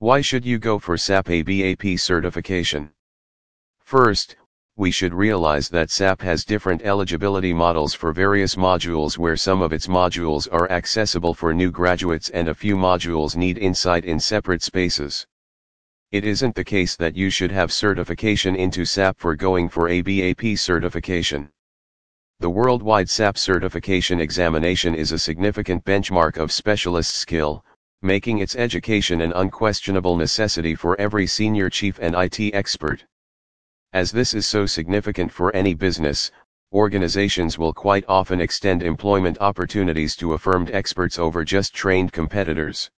Why should you go for SAP ABAP certification? First, we should realize that SAP has different eligibility models for various modules where some of its modules are accessible for new graduates and a few modules need insight in separate spaces. It isn't the case that you should have certification into SAP for going for ABAP certification. The worldwide SAP certification examination is a significant benchmark of specialist skill, making its education an unquestionable necessity for every senior chief and IT expert. As this is so significant for any business, organizations will quite often extend employment opportunities to affirmed experts over just trained competitors.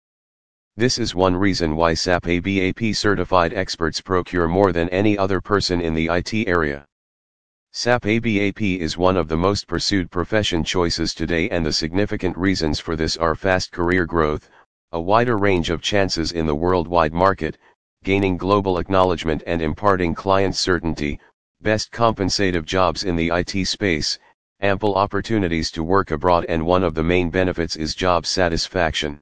This is one reason why SAP ABAP certified experts procure more than any other person in the IT area. SAP ABAP is one of the most pursued profession choices today and the significant reasons for this are fast career growth, a wider range of chances in the worldwide market, gaining global acknowledgement and imparting client certainty, best compensative jobs in the IT space, ample opportunities to work abroad and one of the main benefits is job satisfaction.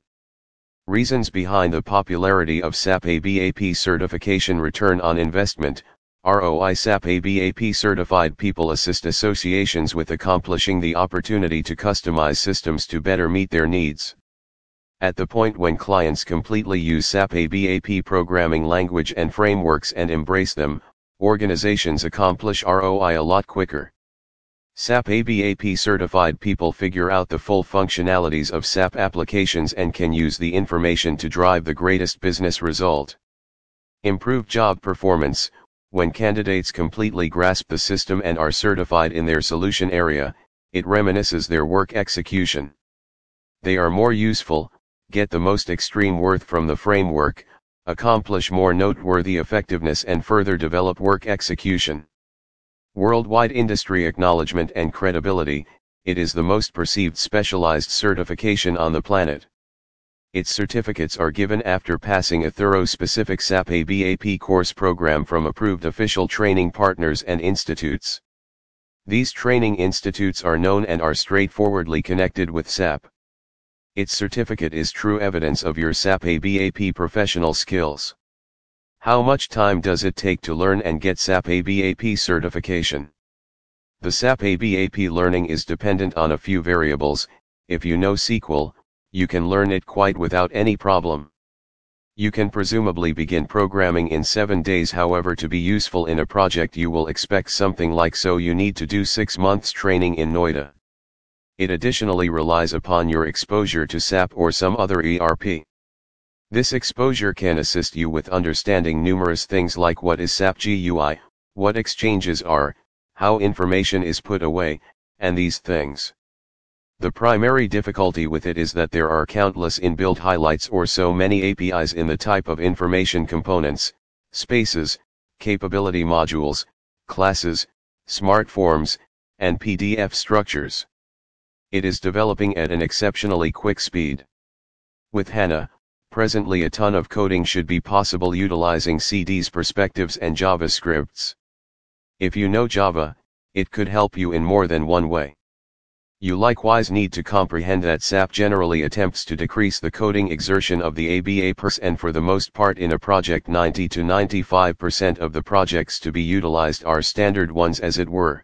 Reasons behind the popularity of SAP ABAP certification return on investment, ROI SAP ABAP certified people assist associations with accomplishing the opportunity to customize systems to better meet their needs. At the point when clients completely use SAP ABAP programming language and frameworks and embrace them, organizations accomplish ROI a lot quicker. SAP ABAP certified people figure out the full functionalities of SAP applications and can use the information to drive the greatest business result. Improve job performance, when candidates completely grasp the system and are certified in their solution area, it reminisces their work execution. They are more useful, get the most extreme worth from the framework, accomplish more noteworthy effectiveness and further develop work execution. Worldwide industry acknowledgement and credibility, it is the most perceived specialized certification on the planet. Its certificates are given after passing a thorough specific SAP ABAP course program from approved official training partners and institutes. These training institutes are known and are straightforwardly connected with SAP. Its certificate is true evidence of your SAP ABAP professional skills. How much time does it take to learn and get SAP ABAP certification? The SAP ABAP learning is dependent on a few variables, if you know SQL, you can learn it quite without any problem. You can presumably begin programming in 7 days however to be useful in a project you will expect something like so you need to do 6 months training in Noida. It additionally relies upon your exposure to SAP or some other ERP. This exposure can assist you with understanding numerous things like what is SAP GUI, what exchanges are, how information is put away, and these things. The primary difficulty with it is that there are countless inbuilt highlights or so many APIs in the type of information components, spaces, capability modules, classes, smart forms, and PDF structures it is developing at an exceptionally quick speed. With HANA, presently a ton of coding should be possible utilizing CDS perspectives and JavaScripts. If you know Java, it could help you in more than one way. You likewise need to comprehend that SAP generally attempts to decrease the coding exertion of the ABAPers and for the most part in a project 90 to 95% of the projects to be utilized are standard ones as it were.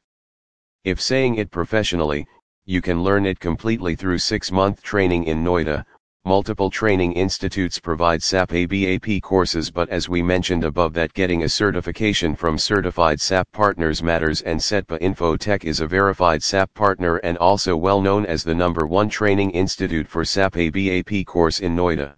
If saying it professionally, you can learn it completely through 6-month training in Noida. Multiple training institutes provide SAP ABAP courses but as we mentioned above that getting a certification from certified SAP partners matters and CETPA Infotech is a verified SAP partner and also well known as the number one training institute for SAP ABAP course in Noida.